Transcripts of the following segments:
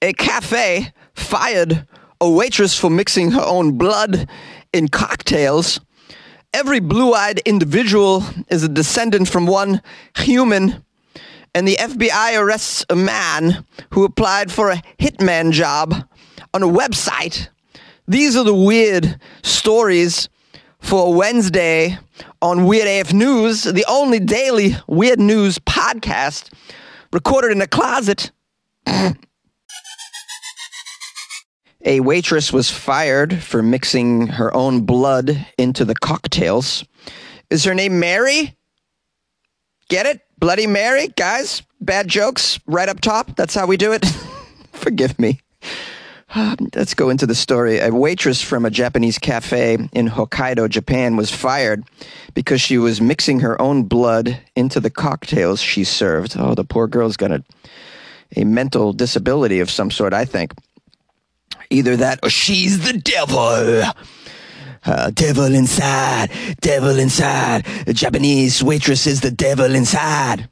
A cafe fired a waitress for mixing her own blood in cocktails. Every blue eyed individual is a descendant from one human, and the FBI arrests a man who applied for a hitman job on a website. These are the weird stories for Wednesday on Weird AF News, the only daily weird news podcast recorded in a closet. A waitress was fired for mixing her own blood into the cocktails. Is her name Mary? Get it? Bloody Mary? Guys, bad jokes right up top. That's how we do it. Forgive me. Let's go into the story. A waitress from a Japanese cafe in Hokkaido, Japan, was fired because she was mixing her own blood into the cocktails she served. Oh, the poor girl's got a, a mental disability of some sort, I think. Either that or she's the devil. Uh, devil inside, devil inside. The Japanese waitress is the devil inside.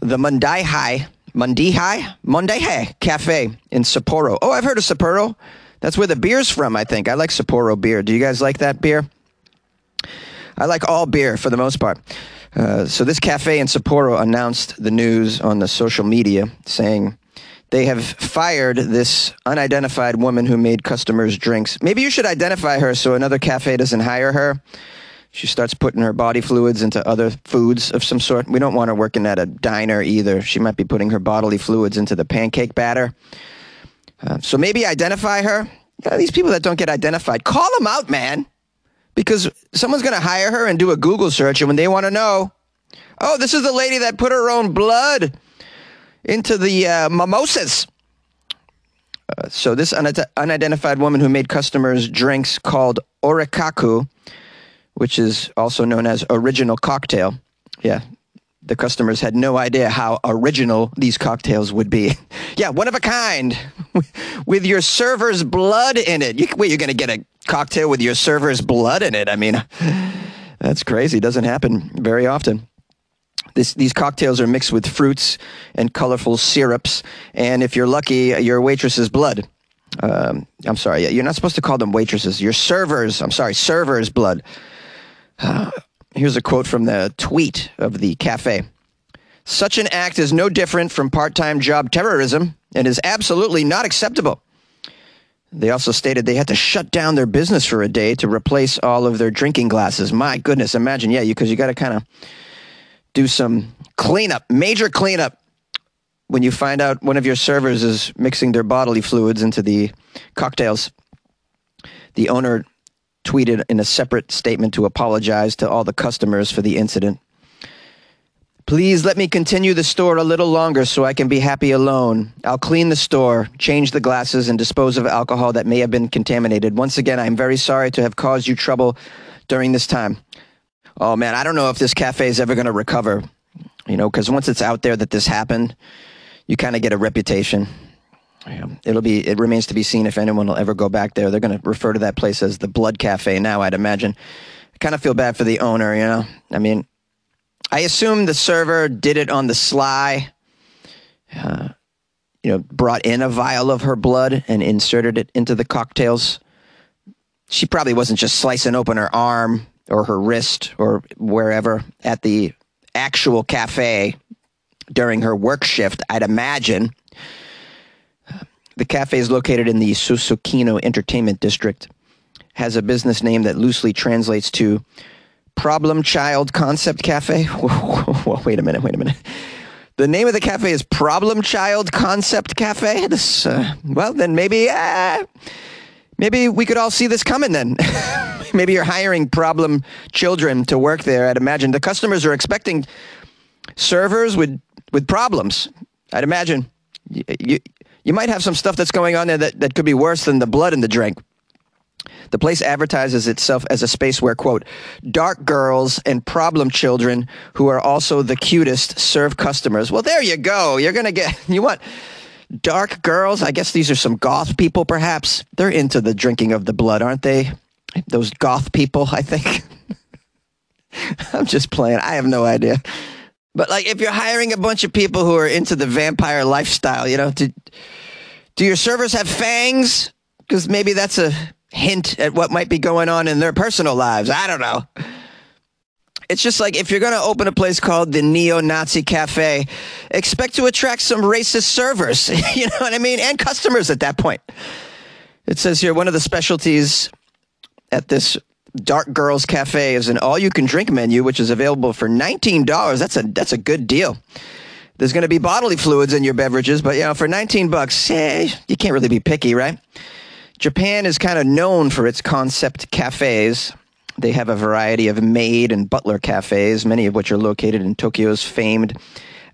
The Mandai High, Mandai High, Monday High Cafe in Sapporo. Oh, I've heard of Sapporo. That's where the beer's from, I think. I like Sapporo beer. Do you guys like that beer? I like all beer for the most part. Uh, so this cafe in Sapporo announced the news on the social media saying they have fired this unidentified woman who made customers drinks. Maybe you should identify her so another cafe doesn't hire her. She starts putting her body fluids into other foods of some sort. We don't want her working at a diner either. She might be putting her bodily fluids into the pancake batter. Uh, so maybe identify her. These people that don't get identified, call them out, man. Because someone's going to hire her and do a Google search, and when they want to know, oh, this is the lady that put her own blood into the uh, mimosas. Uh, so this unidentified woman who made customers drinks called orikaku, which is also known as original cocktail. Yeah, the customers had no idea how original these cocktails would be. yeah, one of a kind, with your server's blood in it. You, wait, you're going to get a cocktail with your server's blood in it? I mean, that's crazy. Doesn't happen very often. This, these cocktails are mixed with fruits and colorful syrups, and if you're lucky, your waitress's blood. Um, I'm sorry, you're not supposed to call them waitresses. Your servers. I'm sorry, servers' blood. Uh, here's a quote from the tweet of the cafe. Such an act is no different from part time job terrorism and is absolutely not acceptable. They also stated they had to shut down their business for a day to replace all of their drinking glasses. My goodness, imagine, yeah, because you, you got to kind of do some cleanup, major cleanup when you find out one of your servers is mixing their bodily fluids into the cocktails. The owner tweeted in a separate statement to apologize to all the customers for the incident. Please let me continue the store a little longer so I can be happy alone. I'll clean the store, change the glasses, and dispose of alcohol that may have been contaminated. Once again, I'm very sorry to have caused you trouble during this time oh man, I don't know if this cafe is ever going to recover. You know, because once it's out there that this happened, you kind of get a reputation. Yeah, it'll be. It remains to be seen if anyone will ever go back there. They're going to refer to that place as the Blood Cafe now. I'd imagine. I kind of feel bad for the owner. You know, I mean, I assume the server did it on the sly. Uh, you know, brought in a vial of her blood and inserted it into the cocktails. She probably wasn't just slicing open her arm or her wrist or wherever at the actual cafe during her work shift, I'd imagine. The cafe is located in the Susukino Entertainment District, has a business name that loosely translates to Problem Child Concept Cafe. wait a minute, wait a minute. The name of the cafe is Problem Child Concept Cafe. This, uh, well, then maybe, uh, maybe we could all see this coming then. maybe you're hiring problem children to work there. I'd imagine the customers are expecting servers with with problems. I'd imagine you, you, you might have some stuff that's going on there that, that could be worse than the blood in the drink. The place advertises itself as a space where, quote, dark girls and problem children who are also the cutest serve customers. Well, there you go. You're going to get, you want dark girls? I guess these are some goth people, perhaps. They're into the drinking of the blood, aren't they? Those goth people, I think. I'm just playing. I have no idea. But like if you're hiring a bunch of people who are into the vampire lifestyle, you know, to Do your servers have fangs? Because maybe that's a hint at what might be going on in their personal lives. I don't know. It's just like if you're going to open a place called the Neo Nazi Cafe, expect to attract some racist servers. you know what I mean? And customers at that point. It says here one of the specialties at this Dark Girls Cafe is an all you can drink menu, which is available for $19. That's a, that's a good deal. There's going to be bodily fluids in your beverages, but you know, for 19 bucks, eh, you can't really be picky, right? Japan is kind of known for its concept cafes. They have a variety of maid and butler cafes, many of which are located in Tokyo's famed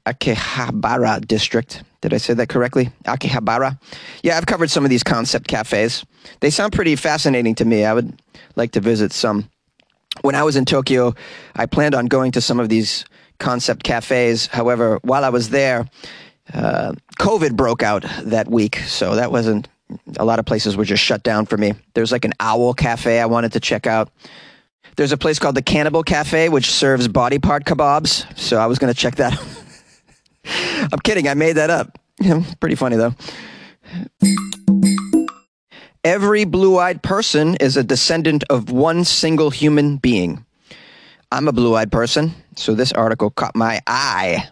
Akihabara district. Did I say that correctly? Akihabara? Yeah, I've covered some of these concept cafes. They sound pretty fascinating to me. I would like to visit some. When I was in Tokyo, I planned on going to some of these concept cafes. However, while I was there, uh, COVID broke out that week, so that wasn't. A lot of places were just shut down for me. There's like an owl cafe I wanted to check out. There's a place called the Cannibal Cafe, which serves body part kebabs. So I was going to check that out. I'm kidding. I made that up. Pretty funny, though. Every blue eyed person is a descendant of one single human being. I'm a blue eyed person, so this article caught my eye.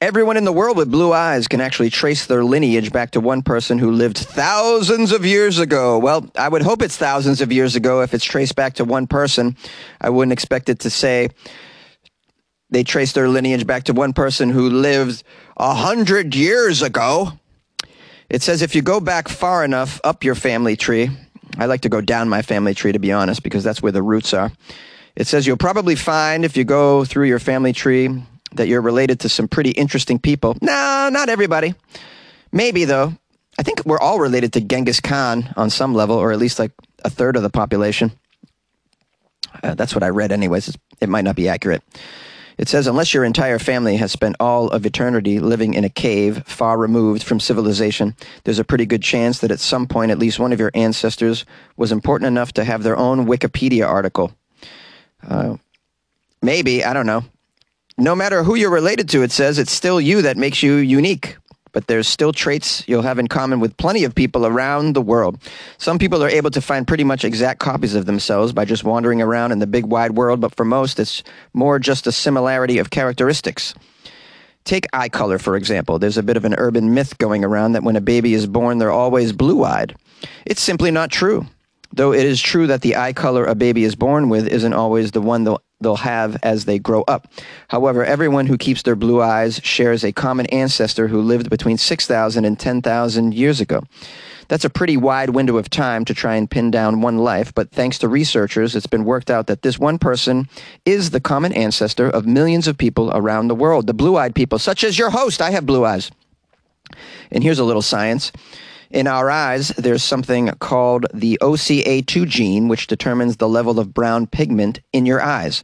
Everyone in the world with blue eyes can actually trace their lineage back to one person who lived thousands of years ago. Well, I would hope it's thousands of years ago if it's traced back to one person. I wouldn't expect it to say they trace their lineage back to one person who lived a hundred years ago. It says if you go back far enough up your family tree, I like to go down my family tree to be honest, because that's where the roots are. It says you'll probably find if you go through your family tree that you're related to some pretty interesting people. No, not everybody. Maybe, though. I think we're all related to Genghis Khan on some level, or at least like a third of the population. Uh, that's what I read, anyways. it might not be accurate. It says, unless your entire family has spent all of eternity living in a cave far removed from civilization, there's a pretty good chance that at some point at least one of your ancestors was important enough to have their own Wikipedia article. Uh, maybe, I don't know. No matter who you're related to, it says it's still you that makes you unique. But there's still traits you'll have in common with plenty of people around the world. Some people are able to find pretty much exact copies of themselves by just wandering around in the big wide world, but for most, it's more just a similarity of characteristics. Take eye color, for example. There's a bit of an urban myth going around that when a baby is born, they're always blue eyed. It's simply not true. Though it is true that the eye color a baby is born with isn't always the one they'll, they'll have as they grow up. However, everyone who keeps their blue eyes shares a common ancestor who lived between 6,000 and 10,000 years ago. That's a pretty wide window of time to try and pin down one life, but thanks to researchers, it's been worked out that this one person is the common ancestor of millions of people around the world. The blue eyed people, such as your host, I have blue eyes. And here's a little science. In our eyes, there's something called the OCA2 gene, which determines the level of brown pigment in your eyes.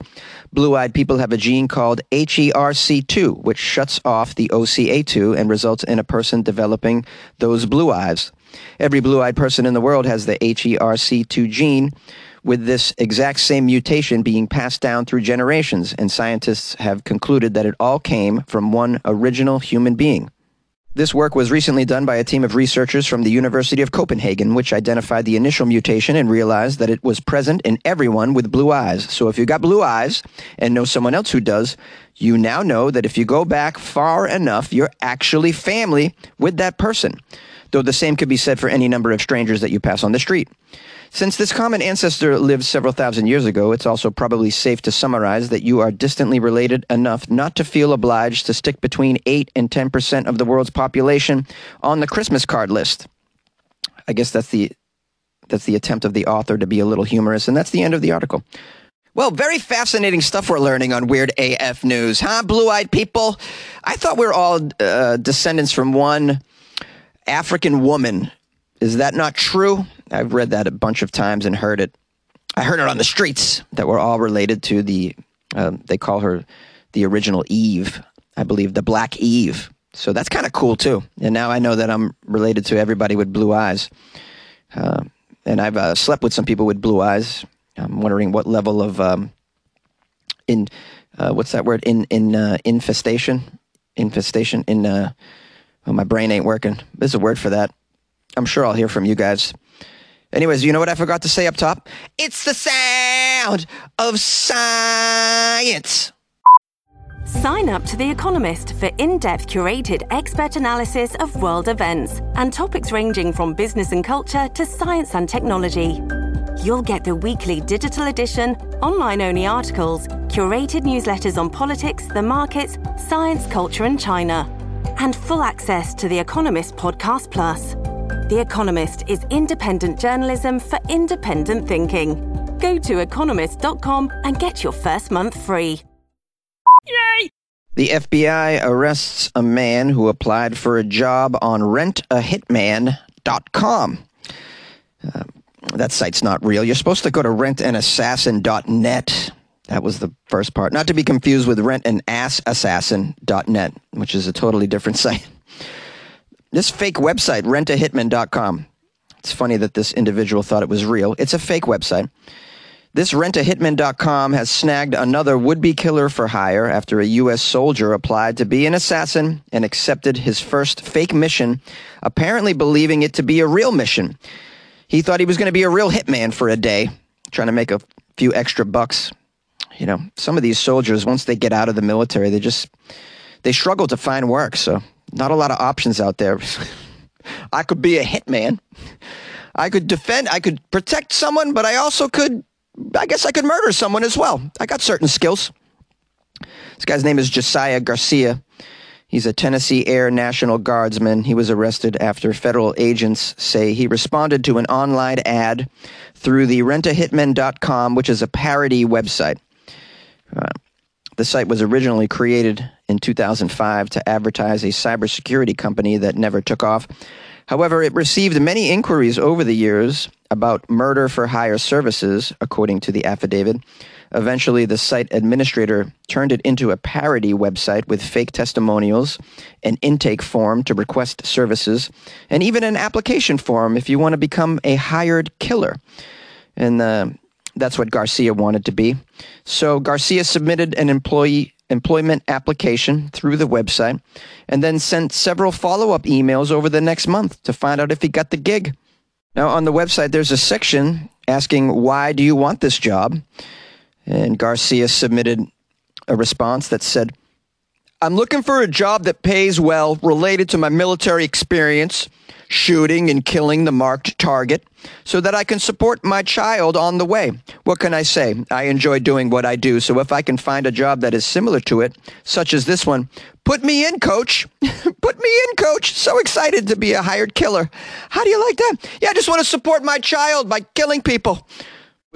Blue eyed people have a gene called HERC2, which shuts off the OCA2 and results in a person developing those blue eyes. Every blue eyed person in the world has the HERC2 gene, with this exact same mutation being passed down through generations, and scientists have concluded that it all came from one original human being. This work was recently done by a team of researchers from the University of Copenhagen, which identified the initial mutation and realized that it was present in everyone with blue eyes. So if you've got blue eyes and know someone else who does, you now know that if you go back far enough, you're actually family with that person. Though the same could be said for any number of strangers that you pass on the street. Since this common ancestor lived several thousand years ago, it's also probably safe to summarize that you are distantly related enough not to feel obliged to stick between 8 and 10% of the world's population on the Christmas card list. I guess that's the that's the attempt of the author to be a little humorous and that's the end of the article. Well, very fascinating stuff we're learning on Weird AF News, huh? Blue eyed people. I thought we were all uh, descendants from one African woman is that not true? I've read that a bunch of times and heard it. I heard it on the streets that we're all related to the, um, they call her the original Eve, I believe, the Black Eve. So that's kind of cool too. And now I know that I'm related to everybody with blue eyes. Uh, and I've uh, slept with some people with blue eyes. I'm wondering what level of um, in uh, what's that word in in uh, infestation infestation in uh, oh my brain ain't working. There's a word for that I'm sure I'll hear from you guys. Anyways, you know what I forgot to say up top? It's the sound of science. Sign up to The Economist for in depth curated expert analysis of world events and topics ranging from business and culture to science and technology. You'll get the weekly digital edition, online only articles, curated newsletters on politics, the markets, science, culture, and China, and full access to The Economist Podcast Plus. The Economist is independent journalism for independent thinking. Go to economist.com and get your first month free. Yay! The FBI arrests a man who applied for a job on rentahitman.com. Uh, that site's not real. You're supposed to go to rentanassassin.net. That was the first part. Not to be confused with rentanassassin.net, which is a totally different site. This fake website, rentahitman.com. It's funny that this individual thought it was real. It's a fake website. This rentahitman.com has snagged another would be killer for hire after a U.S. soldier applied to be an assassin and accepted his first fake mission, apparently believing it to be a real mission. He thought he was going to be a real hitman for a day, trying to make a few extra bucks. You know, some of these soldiers, once they get out of the military, they just they struggle to find work. So, not a lot of options out there. I could be a hitman. I could defend, I could protect someone, but I also could I guess I could murder someone as well. I got certain skills. This guy's name is Josiah Garcia. He's a Tennessee Air National Guardsman. He was arrested after federal agents say he responded to an online ad through the rentahitman.com, which is a parody website. Uh, the site was originally created in 2005 to advertise a cybersecurity company that never took off. However, it received many inquiries over the years about murder for hire services, according to the affidavit. Eventually, the site administrator turned it into a parody website with fake testimonials, an intake form to request services, and even an application form if you want to become a hired killer. And uh, that's what Garcia wanted to be. So Garcia submitted an employee employment application through the website and then sent several follow up emails over the next month to find out if he got the gig. Now, on the website, there's a section asking, Why do you want this job? And Garcia submitted a response that said, I'm looking for a job that pays well related to my military experience shooting and killing the marked target so that I can support my child on the way. What can I say? I enjoy doing what I do, so if I can find a job that is similar to it, such as this one, put me in, coach. put me in, coach. So excited to be a hired killer. How do you like that? Yeah, I just want to support my child by killing people.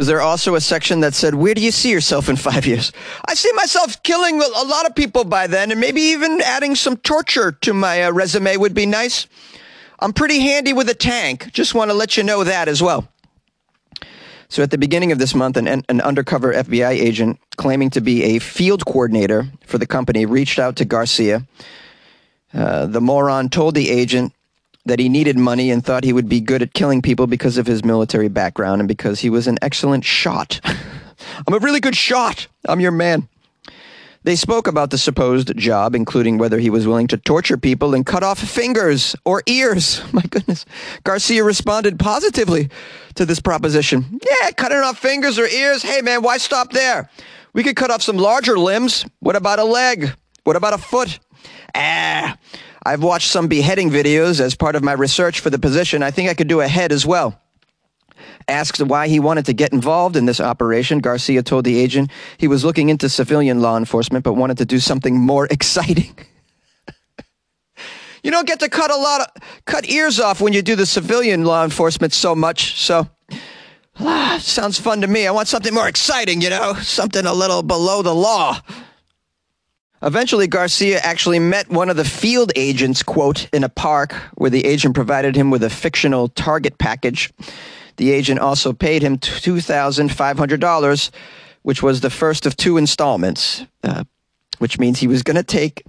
Was there also a section that said, Where do you see yourself in five years? I see myself killing a lot of people by then, and maybe even adding some torture to my uh, resume would be nice. I'm pretty handy with a tank. Just want to let you know that as well. So at the beginning of this month, an, an undercover FBI agent claiming to be a field coordinator for the company reached out to Garcia. Uh, the moron told the agent that he needed money and thought he would be good at killing people because of his military background and because he was an excellent shot. I'm a really good shot. I'm your man. They spoke about the supposed job, including whether he was willing to torture people and cut off fingers or ears. My goodness. Garcia responded positively to this proposition. Yeah, cutting off fingers or ears. Hey, man, why stop there? We could cut off some larger limbs. What about a leg? What about a foot? Ah, I've watched some beheading videos as part of my research for the position. I think I could do a head as well. Asked why he wanted to get involved in this operation, Garcia told the agent he was looking into civilian law enforcement but wanted to do something more exciting. you don't get to cut a lot of cut ears off when you do the civilian law enforcement so much, so sounds fun to me. I want something more exciting, you know, something a little below the law. Eventually, Garcia actually met one of the field agents, quote, in a park where the agent provided him with a fictional target package. The agent also paid him $2,500, which was the first of two installments, uh, which means he was going to take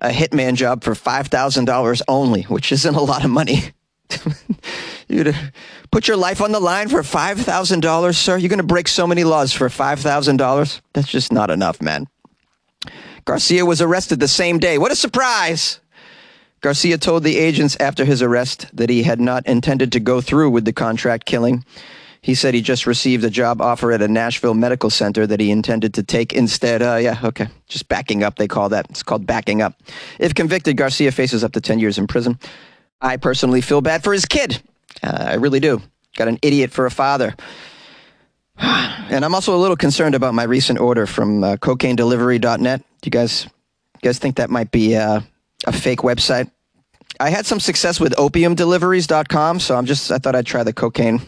a hitman job for $5,000 only, which isn't a lot of money. you put your life on the line for $5,000, sir? You're going to break so many laws for $5,000? That's just not enough, man. Garcia was arrested the same day. What a surprise! Garcia told the agents after his arrest that he had not intended to go through with the contract killing. He said he just received a job offer at a Nashville medical center that he intended to take instead. Uh, yeah, okay. Just backing up, they call that. It's called backing up. If convicted, Garcia faces up to 10 years in prison. I personally feel bad for his kid. Uh, I really do. Got an idiot for a father. And I'm also a little concerned about my recent order from uh, cocainedelivery.net. Do you guys, you guys think that might be uh, a fake website? I had some success with opiumdeliveries.com, so I'm just, I thought I'd try the cocaine.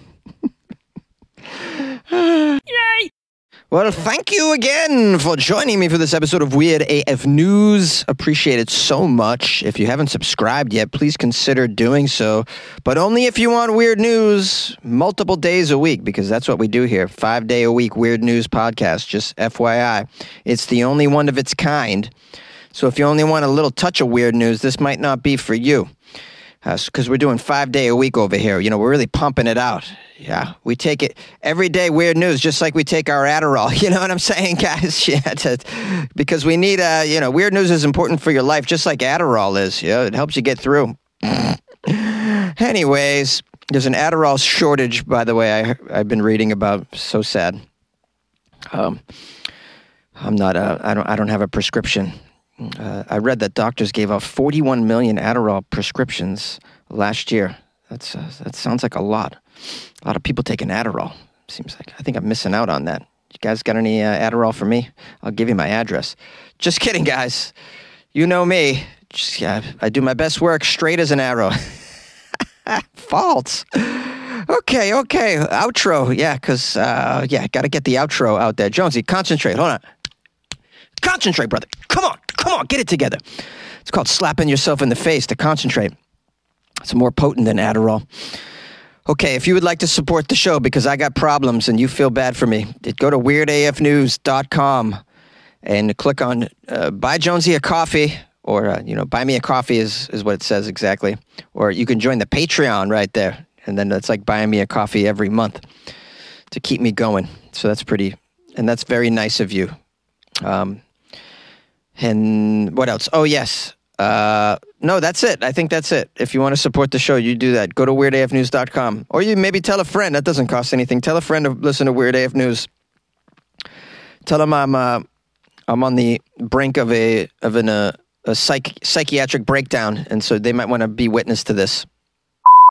Well, thank you again for joining me for this episode of Weird AF News. Appreciate it so much. If you haven't subscribed yet, please consider doing so, but only if you want weird news multiple days a week, because that's what we do here. Five day a week weird news podcast, just FYI. It's the only one of its kind. So if you only want a little touch of weird news, this might not be for you. Because uh, we're doing five day a week over here. You know, we're really pumping it out. Yeah, we take it every day. Weird news, just like we take our Adderall. You know what I'm saying, guys? Yeah, to, because we need. Uh, you know, weird news is important for your life, just like Adderall is. Yeah, it helps you get through. Anyways, there's an Adderall shortage, by the way. I I've been reading about. So sad. Um, I'm not. A, I don't. I don't have a prescription. Uh, I read that doctors gave out 41 million Adderall prescriptions last year. That's uh, that sounds like a lot. A lot of people taking Adderall. Seems like I think I'm missing out on that. You guys got any uh, Adderall for me? I'll give you my address. Just kidding, guys. You know me. Just, yeah, I do my best work straight as an arrow. False. Okay, okay. Outro. Yeah, because, uh, yeah, got to get the outro out there. Jonesy, concentrate. Hold on. Concentrate, brother. Come on. Come on. Get it together. It's called slapping yourself in the face to concentrate. It's more potent than Adderall. Okay, if you would like to support the show because I got problems and you feel bad for me, go to weirdafnews.com and click on uh, buy Jonesy a coffee or uh, you know buy me a coffee is is what it says exactly or you can join the Patreon right there and then it's like buying me a coffee every month to keep me going. So that's pretty and that's very nice of you. Um, and what else? Oh yes. Uh, no, that's it. I think that's it. If you want to support the show, you do that. Go to weirdafnews.com. Or you maybe tell a friend. That doesn't cost anything. Tell a friend to listen to Weird AF News. Tell them I'm uh, I'm on the brink of a of an uh, a psych, psychiatric breakdown, and so they might want to be witness to this.